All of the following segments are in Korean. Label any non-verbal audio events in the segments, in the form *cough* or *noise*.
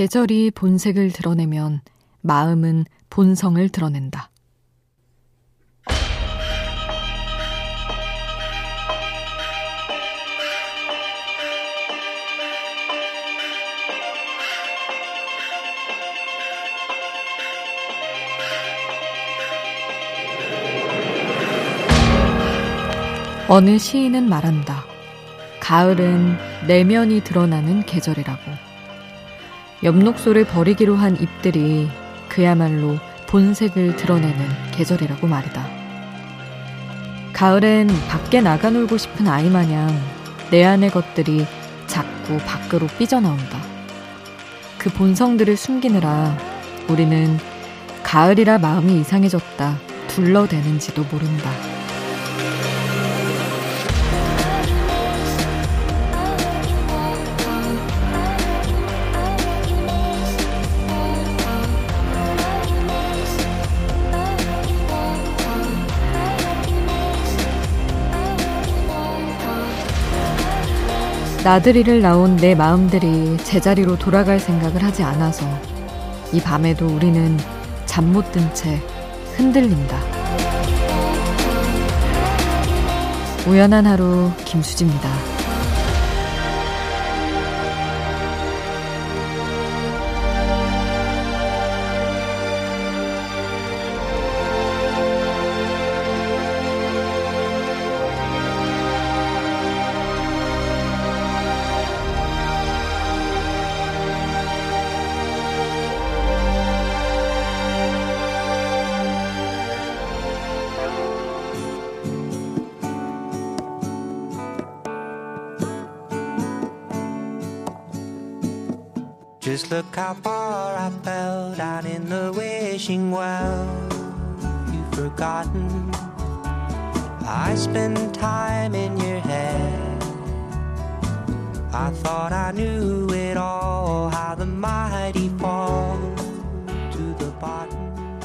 계절이 본색을 드러내면 마음은 본성을 드러낸다. 어느 시인은 말한다. 가을은 내면이 드러나는 계절이라고. 엽록소를 버리기로 한 잎들이 그야말로 본색을 드러내는 계절이라고 말이다. 가을엔 밖에 나가 놀고 싶은 아이 마냥 내 안의 것들이 자꾸 밖으로 삐져나온다. 그 본성들을 숨기느라 우리는 가을이라 마음이 이상해졌다. 둘러대는지도 모른다. 나들이를 나온 내 마음들이 제자리로 돌아갈 생각을 하지 않아서 이 밤에도 우리는 잠 못 든 채 흔들린다. 우연한 하루 김수지입니다. How far I fell down in the wishing well. You've forgotten. I spent time in your head. I thought I knew it all, how the mighty fall to the bottom.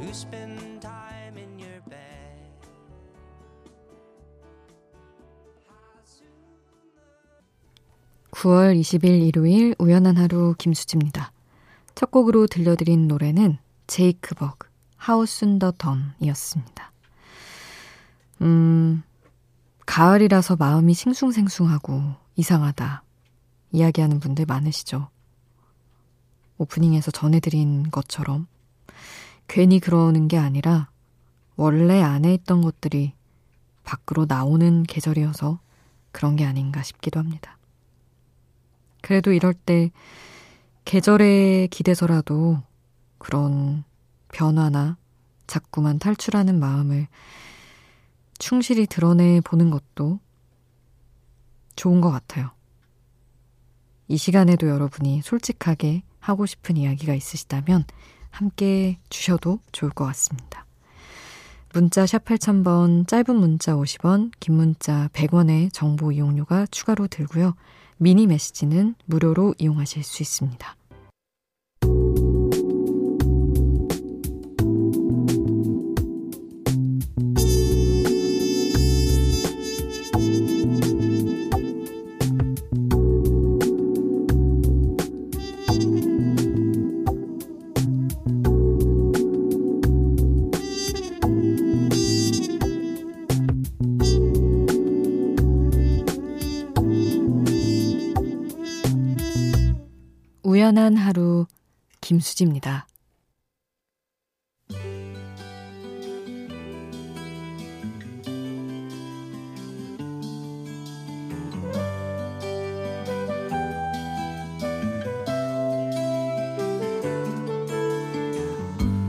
You spend 9월 20일 일요일 우연한 하루 김수지입니다. 첫 곡으로 들려드린 노래는 제이크 버그, 하우스 더 던이었습니다. 음, 가을이라서 마음이 싱숭생숭하고 이상하다. 이야기하는 분들 많으시죠? 오프닝에서 전해드린 것처럼 괜히 그러는 게 아니라 원래 안에 있던 것들이 밖으로 나오는 계절이어서 그런 게 아닌가 싶기도 합니다. 그래도 이럴 때 계절에 기대서라도 그런 변화나 자꾸만 탈출하는 마음을 충실히 드러내 보는 것도 좋은 것 같아요. 이 시간에도 여러분이 솔직하게 하고 싶은 이야기가 있으시다면 함께 주셔도 좋을 것 같습니다. 문자 샵 8000번, 짧은 문자 50원, 긴 문자 100원의 정보 이용료가 추가로 들고요. 미니 메시지는 무료로 이용하실 수 있습니다. 우연한 하루 김수지입니다.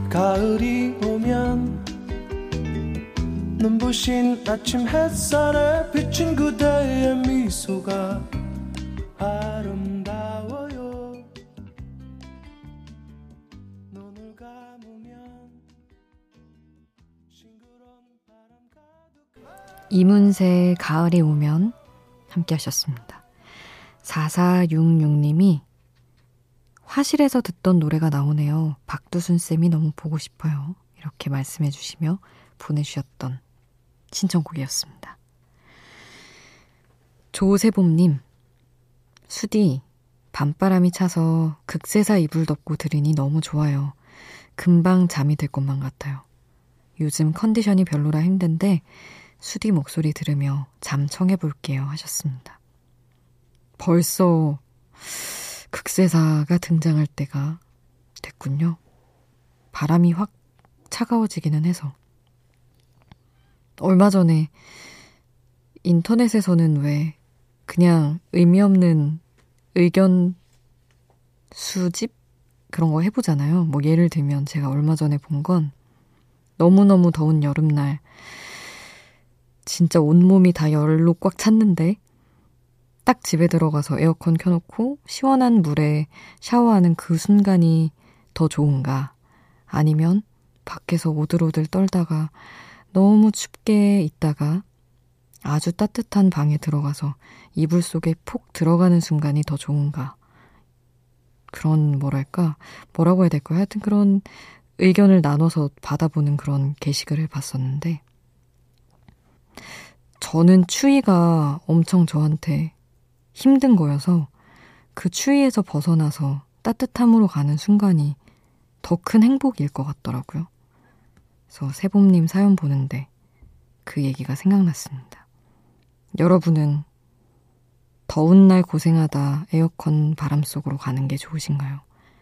가을이 오면 눈부신 아침 햇살에 비친 그대의 미소가 이문세의 가을이 오면 함께 하셨습니다. 4466님이 화실에서 듣던 노래가 나오네요. 박두순 쌤이 너무 보고 싶어요. 이렇게 말씀해 주시며 보내주셨던 신청곡이었습니다. 조세봄님, 수디, 밤바람이 차서 극세사 이불 덮고 들으니 너무 좋아요. 금방 잠이 들 것만 같아요. 요즘 컨디션이 별로라 힘든데 수디 목소리 들으며 잠 청해 볼게요 하셨습니다. 벌써 극세사가 등장할 때가 됐군요. 바람이 확 차가워지기는 해서. 얼마 전에 인터넷에서는 왜 그냥 의미 없는 의견 수집 그런 거 해보잖아요. 뭐 예를 들면 제가 얼마 전에 본 건 너무너무 더운 여름날 진짜 온몸이 다 열로 꽉 찼는데 딱 집에 들어가서 에어컨 켜놓고 시원한 물에 샤워하는 그 순간이 더 좋은가 아니면 밖에서 오들오들 떨다가 너무 춥게 있다가 아주 따뜻한 방에 들어가서 이불 속에 폭 들어가는 순간이 더 좋은가. 그런, 뭐랄까, 뭐라고 해야 될까요? 하여튼 그런 의견을 나눠서 받아보는 그런 게시글을 봤었는데, 저는 추위가 엄청 저한테 힘든 거여서 그 추위에서 벗어나서 따뜻함으로 가는 순간이 더 큰 행복일 것 같더라고요. 그래서 세봄님 사연 보는데 그 얘기가 생각났습니다. 여러분은 더운 날 고생하다 에어컨 바람 속으로 가는 게 좋으신가요?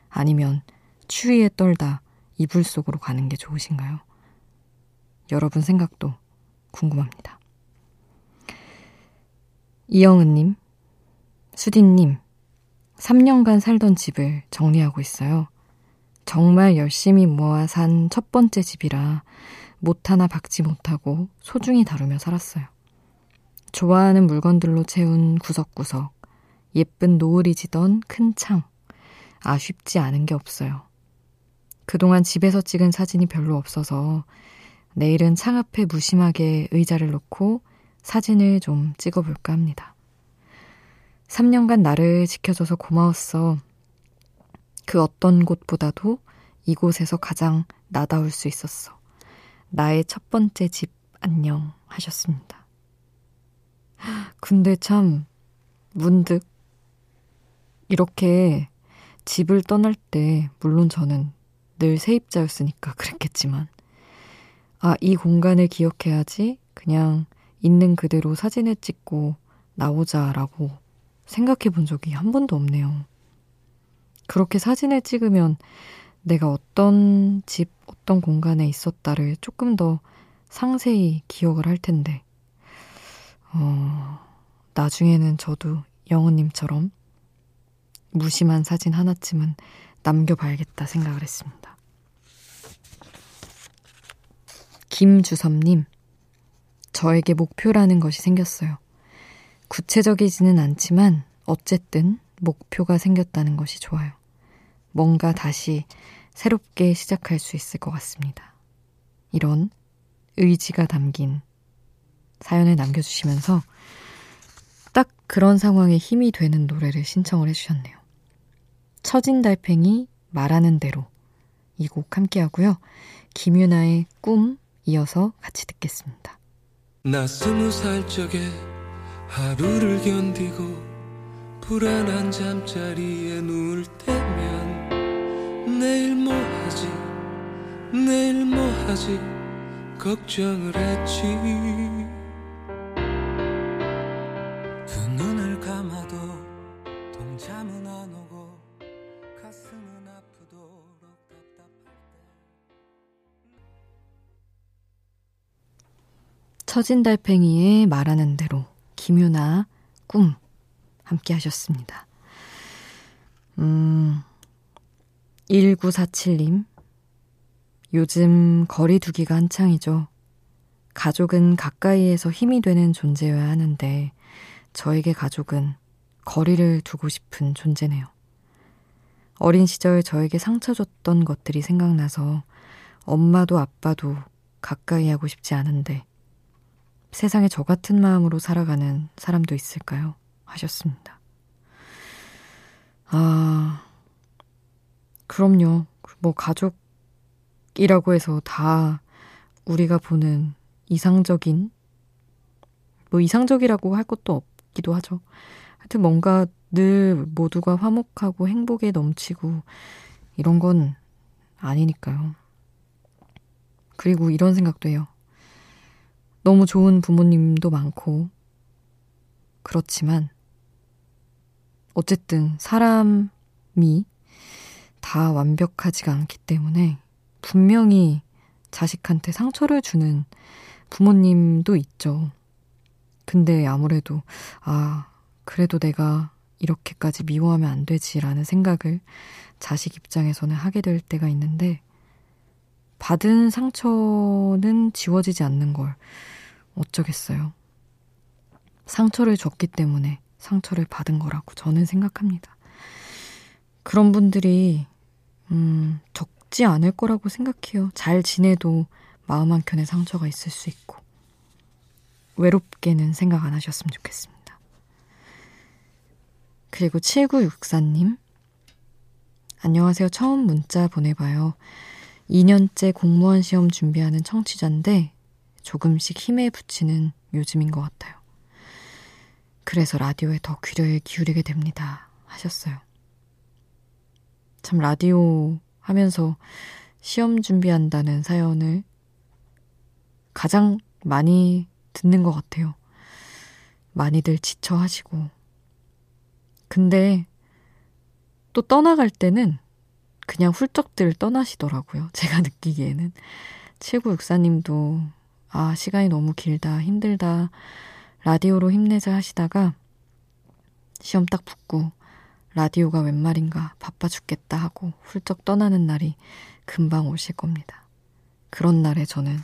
아니면 추위에 떨다 이불 속으로 가는 게 좋으신가요? 여러분 생각도 궁금합니다. 이영은님, 수디님, 3년간 살던 집을 정리하고 있어요. 정말 열심히 모아 산 첫 번째 집이라 못 하나 박지 못하고 소중히 다루며 살았어요. 좋아하는 물건들로 채운 구석구석, 예쁜 노을이 지던 큰 창, 아쉽지 않은 게 없어요. 그동안 집에서 찍은 사진이 별로 없어서 내일은 창 앞에 무심하게 의자를 놓고 사진을 좀 찍어볼까 합니다. 3년간 나를 지켜줘서 고마웠어. 그 어떤 곳보다도 이곳에서 가장 나다울 수 있었어. 나의 첫 번째 집 안녕 하셨습니다. 근데 참 문득 이렇게 집을 떠날 때 물론 저는 늘 세입자였으니까 그랬겠지만 아, 이 공간을 기억해야지 그냥 있는 그대로 사진을 찍고 나오자라고 생각해 본 적이 한 번도 없네요. 그렇게 사진을 찍으면 내가 어떤 집, 어떤 공간에 있었다를 조금 더 상세히 기억을 할 텐데, 어, 나중에는 저도 영호님처럼 무심한 사진 하나쯤은 남겨봐야겠다 생각을 했습니다. 김주섭님, 저에게 목표라는 것이 생겼어요. 구체적이지는 않지만 어쨌든 목표가 생겼다는 것이 좋아요. 뭔가 다시 새롭게 시작할 수 있을 것 같습니다. 이런 의지가 담긴 사연을 남겨주시면서 딱 그런 상황에 힘이 되는 노래를 신청을 해주셨네요. 처진 달팽이 말하는 대로 이 곡 함께 하고요. 김유나의 꿈 이어서 같이 듣겠습니다. 나 스무 살 적에 하루를 견디고 불안한 잠자리에 누울 때면 내일 뭐 하지? 내일 뭐 하지? 걱정을 했지 처진 달팽이의 말하는 대로 김유나 꿈 함께 하셨습니다. 음, 1947님. 요즘 거리 두기가 한창이죠. 가족은 가까이에서 힘이 되는 존재여야 하는데, 저에게 가족은 거리를 두고 싶은 존재네요. 어린 시절 저에게 상처 줬던 것들이 생각나서 엄마도 아빠도 가까이 하고 싶지 않은데, 세상에 저 같은 마음으로 살아가는 사람도 있을까요? 하셨습니다. 아, 그럼요. 뭐, 가족이라고 해서 다 우리가 보는 이상적인, 뭐, 이상적이라고 할 것도 없기도 하죠. 하여튼 뭔가 늘 모두가 화목하고 행복에 넘치고 이런 건 아니니까요. 그리고 이런 생각도 해요. 너무 좋은 부모님도 많고, 그렇지만, 어쨌든 사람이 다 완벽하지가 않기 때문에 분명히 자식한테 상처를 주는 부모님도 있죠. 근데 아무래도, 아, 그래도 내가 이렇게까지 미워하면 안 되지라는 생각을 자식 입장에서는 하게 될 때가 있는데, 받은 상처는 지워지지 않는 걸 어쩌겠어요. 상처를 줬기 때문에 상처를 받은 거라고 저는 생각합니다. 그런 분들이, 음, 적지 않을 거라고 생각해요. 잘 지내도 마음 한켠에 상처가 있을 수 있고. 외롭게는 생각 안 하셨으면 좋겠습니다. 그리고 7964님. 안녕하세요. 처음 문자 보내봐요. 2년째 공무원 시험 준비하는 청취자인데 조금씩 힘에 붙이는 요즘인 것 같아요. 그래서 라디오에 더 귀를 기울이게 됩니다. 하셨어요. 참 라디오 하면서 시험 준비한다는 사연을 가장 많이 듣는 것 같아요. 많이들 지쳐 하시고. 근데 또 떠나갈 때는 그냥 훌쩍들 떠나시더라고요. *laughs* 제가 느끼기에는. 7964님도, 아, 시간이 너무 길다, 힘들다, 라디오로 힘내자 하시다가, 시험 딱 붙고, 라디오가 웬 말인가, 바빠 죽겠다 하고, 훌쩍 떠나는 날이 금방 오실 겁니다. 그런 날에 저는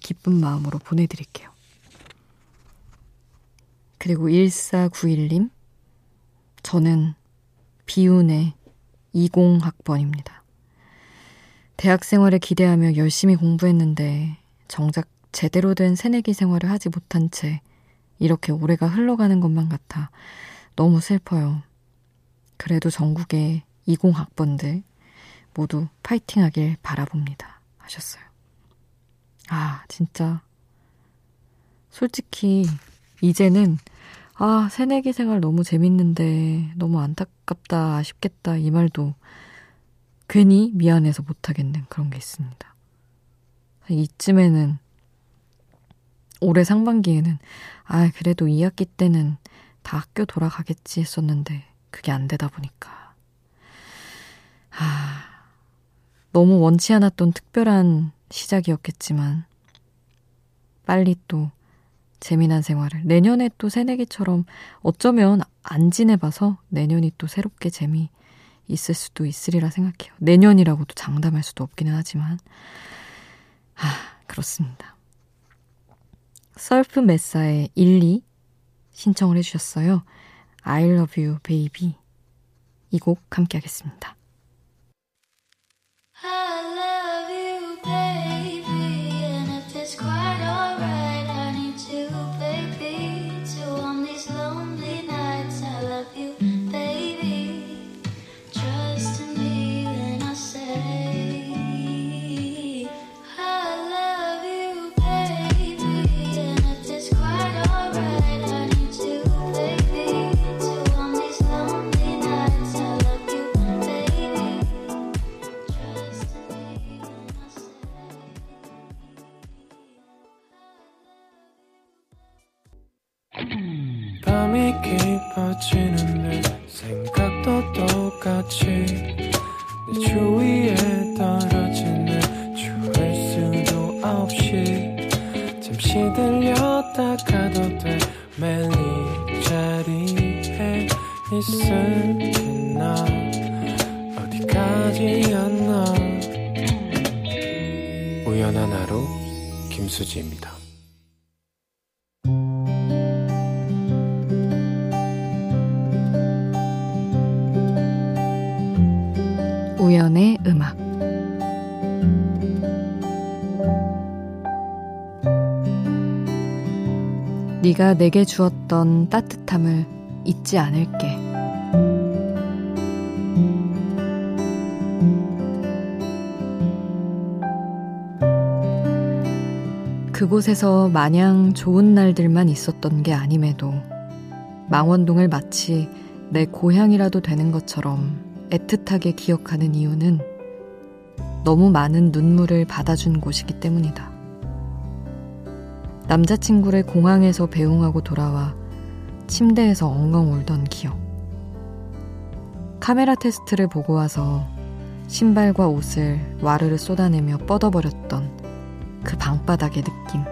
기쁜 마음으로 보내드릴게요. 그리고 1491님, 저는 비운의 20학번입니다. 대학 생활을 기대하며 열심히 공부했는데 정작 제대로 된 새내기 생활을 하지 못한 채 이렇게 올해가 흘러가는 것만 같아 너무 슬퍼요. 그래도 전국의 20학번들 모두 파이팅 하길 바라봅니다. 하셨어요. 아, 진짜. 솔직히, 이제는 아, 새내기 생활 너무 재밌는데 너무 안타깝다, 아쉽겠다 이 말도 괜히 미안해서 못하겠는 그런 게 있습니다. 이쯤에는 올해 상반기에는 아, 그래도 2학기 때는 다 학교 돌아가겠지 했었는데 그게 안 되다 보니까 아, 너무 원치 않았던 특별한 시작이었겠지만 빨리 또 재미난 생활을 내년에 또 새내기처럼 어쩌면 안 지내봐서 내년이 또 새롭게 재미 있을 수도 있으리라 생각해요. 내년이라고도 장담할 수도 없기는 하지만 아 그렇습니다. 서프 메사의 1, 2 신청을 해주셨어요. I love you baby 이 곡 함께 하겠습니다. 있을게 나 어디까지였나. 우연한 하루 김수지입니다. 우연의 음악. 네가 내게 주었던 따뜻함을 잊지 않을게. 그곳에서 마냥 좋은 날들만 있었던 게 아님에도 망원동을 마치 내 고향이라도 되는 것처럼 애틋하게 기억하는 이유는 너무 많은 눈물을 받아준 곳이기 때문이다. 남자친구를 공항에서 배웅하고 돌아와 침대에서 엉엉 울던 기억. 카메라 테스트를 보고 와서 신발과 옷을 와르르 쏟아내며 뻗어버렸던 그 방바닥의 느낌.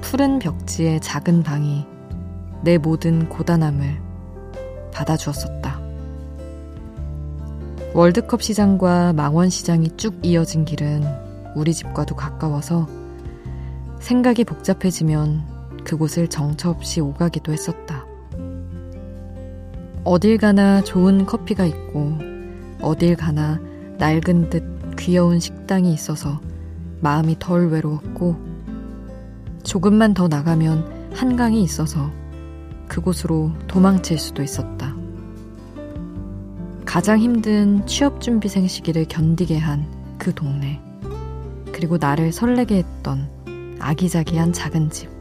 푸른 벽지의 작은 방이 내 모든 고단함을 받아주었었다. 월드컵 시장과 망원 시장이 쭉 이어진 길은 우리 집과도 가까워서 생각이 복잡해지면 그곳을 정처 없이 오가기도 했었다. 어딜 가나 좋은 커피가 있고 어딜 가나 낡은 듯 귀여운 식당이 있어서 마음이 덜 외로웠고 조금만 더 나가면 한강이 있어서 그곳으로 도망칠 수도 있었다. 가장 힘든 취업 준비생 시기를 견디게 한 그 동네. 그리고 나를 설레게 했던 아기자기한 작은 집.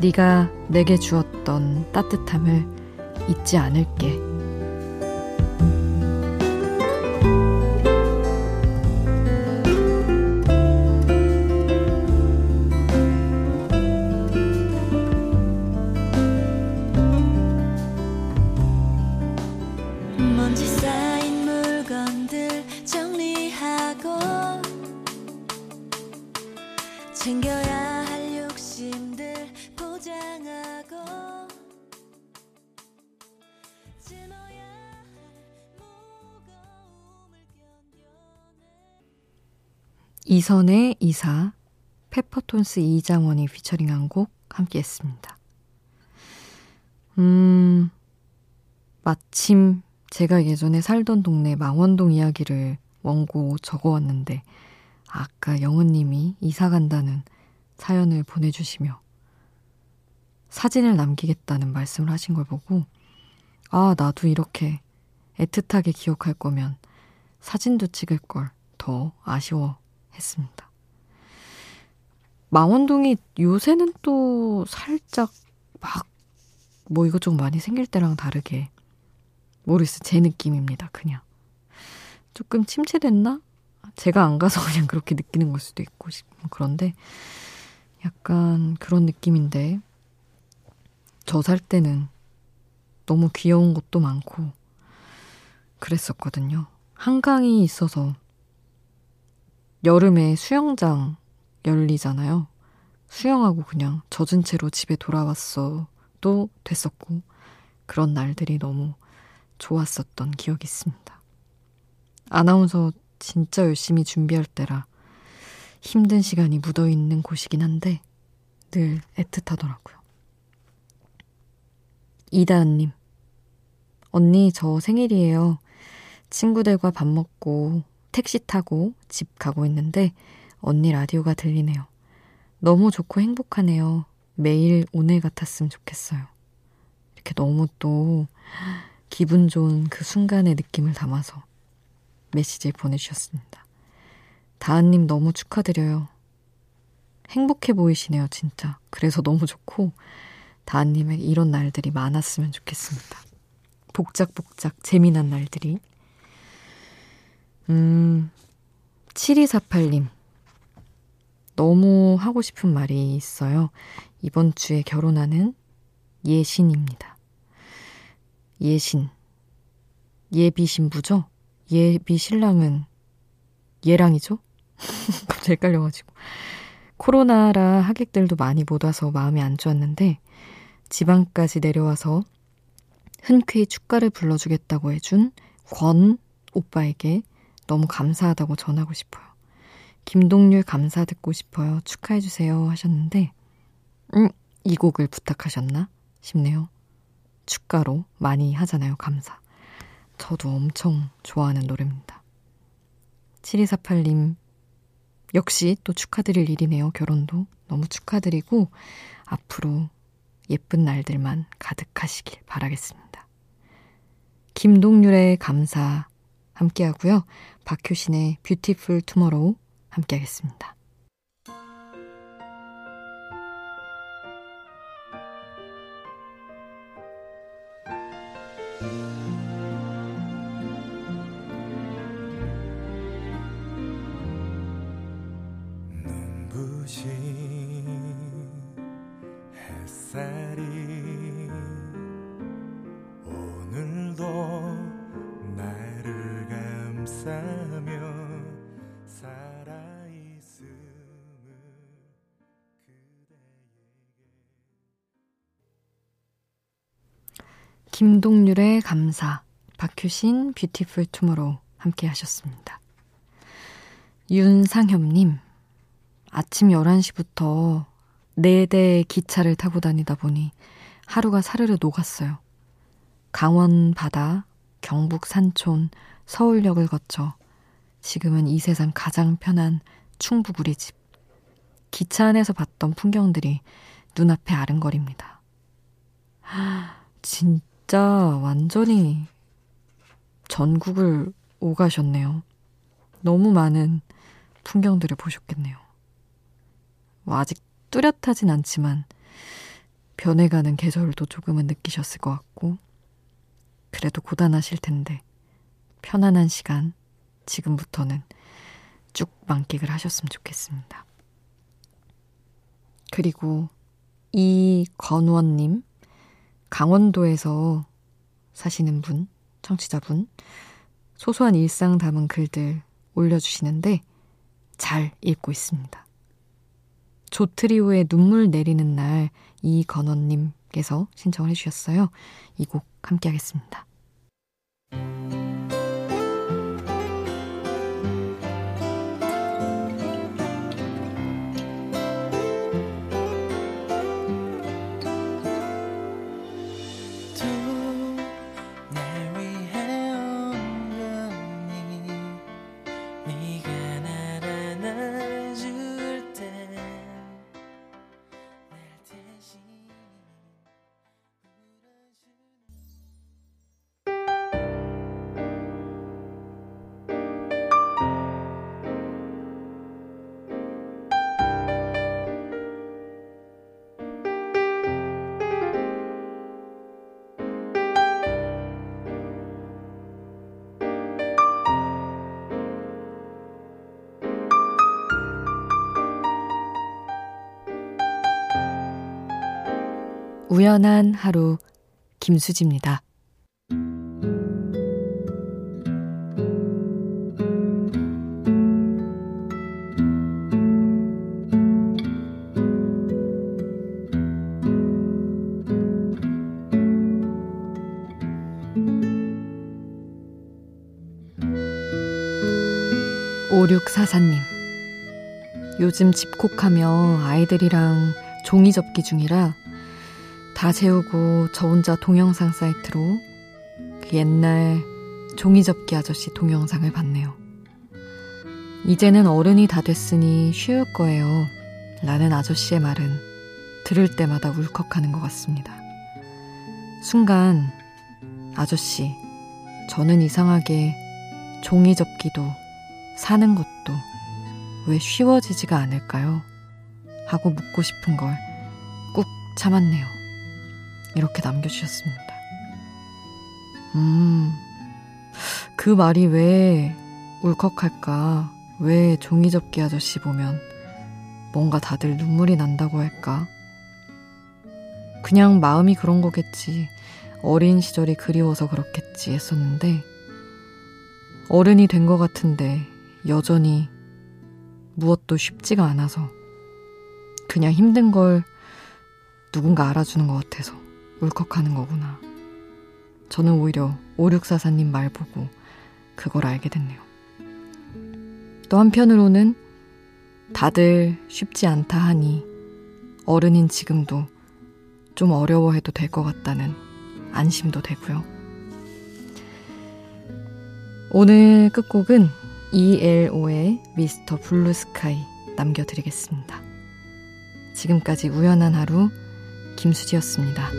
네가 내게 주었던 따뜻함을 잊지 않을게. 이선의 이사, 페퍼톤스 이장원이 피처링한 곡 함께 했습니다. 음, 마침 제가 예전에 살던 동네 망원동 이야기를 원고 적어왔는데, 아까 영은님이 이사 간다는 사연을 보내주시며, 사진을 남기겠다는 말씀을 하신 걸 보고, 아, 나도 이렇게 애틋하게 기억할 거면 사진도 찍을 걸 더 아쉬워 했습니다. 망원동이 요새는 또 살짝 막 뭐 이것저것 많이 생길 때랑 다르게 모르겠어요. 제 느낌입니다. 그냥. 조금 침체됐나? 제가 안 가서 *laughs* 그냥 그렇게 느끼는 걸 수도 있고 그런데 약간 그런 느낌인데 저 살 때는 너무 귀여운 것도 많고 그랬었거든요. 한강이 있어서 여름에 수영장 열리잖아요. 수영하고 그냥 젖은 채로 집에 돌아왔어도 됐었고, 그런 날들이 너무 좋았었던 기억이 있습니다. 아나운서 진짜 열심히 준비할 때라 힘든 시간이 묻어 있는 곳이긴 한데 늘 애틋하더라고요. 이다은님, 언니 저 생일이에요. 친구들과 밥 먹고 택시 타고 집 가고 있는데 언니 라디오가 들리네요. 너무 좋고 행복하네요. 매일 오늘 같았으면 좋겠어요. 이렇게 너무 또 기분 좋은 그 순간의 느낌을 담아서 메시지를 보내주셨습니다. 다은님 너무 축하드려요. 행복해 보이시네요, 진짜. 그래서 너무 좋고, 다은님에게 이런 날들이 많았으면 좋겠습니다. 복작복작 재미난 날들이. 음, 7248님. 너무 하고 싶은 말이 있어요. 이번 주에 결혼하는 예신입니다. 예신. 예비 신부죠? 예비 신랑은 예랑이죠? *laughs* 갑자기 헷갈려가지고. 코로나라 하객들도 많이 못 와서 마음이 안 좋았는데 지방까지 내려와서 흔쾌히 축가를 불러주겠다고 해준 권 오빠에게 너무 감사하다고 전하고 싶어요. 김동률 감사 듣고 싶어요. 축하해주세요. 하셨는데, 음, 이 곡을 부탁하셨나 싶네요. 축가로 많이 하잖아요. 감사. 저도 엄청 좋아하는 노래입니다. 7248님, 역시 또 축하드릴 일이네요. 결혼도. 너무 축하드리고, 앞으로 예쁜 날들만 가득하시길 바라겠습니다. 김동률의 감사 함께 하고요. 박효신의 Beautiful Tomorrow 함께 하겠습니다. 김동률의 감사, 박효신 Beautiful Tomorrow 함께 하셨습니다. 윤상협님, 아침 11시부터 4대의 기차를 타고 다니다 보니 하루가 사르르 녹았어요. 강원 바다, 경북 산촌, 서울역을 거쳐 지금은 이 세상 가장 편한 충북 우리 집. 기차 안에서 봤던 풍경들이 눈앞에 아른거립니다. 진 진짜 완전히 전국을 오가셨네요. 너무 많은 풍경들을 보셨겠네요. 뭐 아직 뚜렷하진 않지만 변해가는 계절도 조금은 느끼셨을 것 같고 그래도 고단하실 텐데 편안한 시간 지금부터는 쭉 만끽을 하셨으면 좋겠습니다. 그리고 이건원님 강원도에서 사시는 분, 청취자분, 소소한 일상 담은 글들 올려주시는데 잘 읽고 있습니다. 조트리오의 눈물 내리는 날 이건원님께서 신청을 해주셨어요. 이 곡 함께 하겠습니다. 우연한 하루 김수지입니다. 5644님. 요즘 집콕하며 아이들이랑 종이 접기 중이라 다 재우고 저 혼자 동영상 사이트로 그 옛날 종이접기 아저씨 동영상을 봤네요. 이제는 어른이 다 됐으니 쉬울 거예요. 라는 아저씨의 말은 들을 때마다 울컥하는 것 같습니다. 순간, 아저씨, 저는 이상하게 종이접기도 사는 것도 왜 쉬워지지가 않을까요? 하고 묻고 싶은 걸 꾹 참았네요. 이렇게 남겨주셨습니다. 음, 그 말이 왜 울컥할까? 왜 종이접기 아저씨 보면 뭔가 다들 눈물이 난다고 할까? 그냥 마음이 그런 거겠지. 어린 시절이 그리워서 그렇겠지 했었는데, 어른이 된 것 같은데, 여전히 무엇도 쉽지가 않아서, 그냥 힘든 걸 누군가 알아주는 것 같아서, 울컥하는 거구나. 저는 오히려 5644님 말 보고 그걸 알게 됐네요. 또 한편으로는 다들 쉽지 않다 하니 어른인 지금도 좀 어려워해도 될 것 같다는 안심도 되고요. 오늘 끝곡은 ELO의 Mr. Blue Sky 남겨드리겠습니다. 지금까지 우연한 하루 김수지였습니다.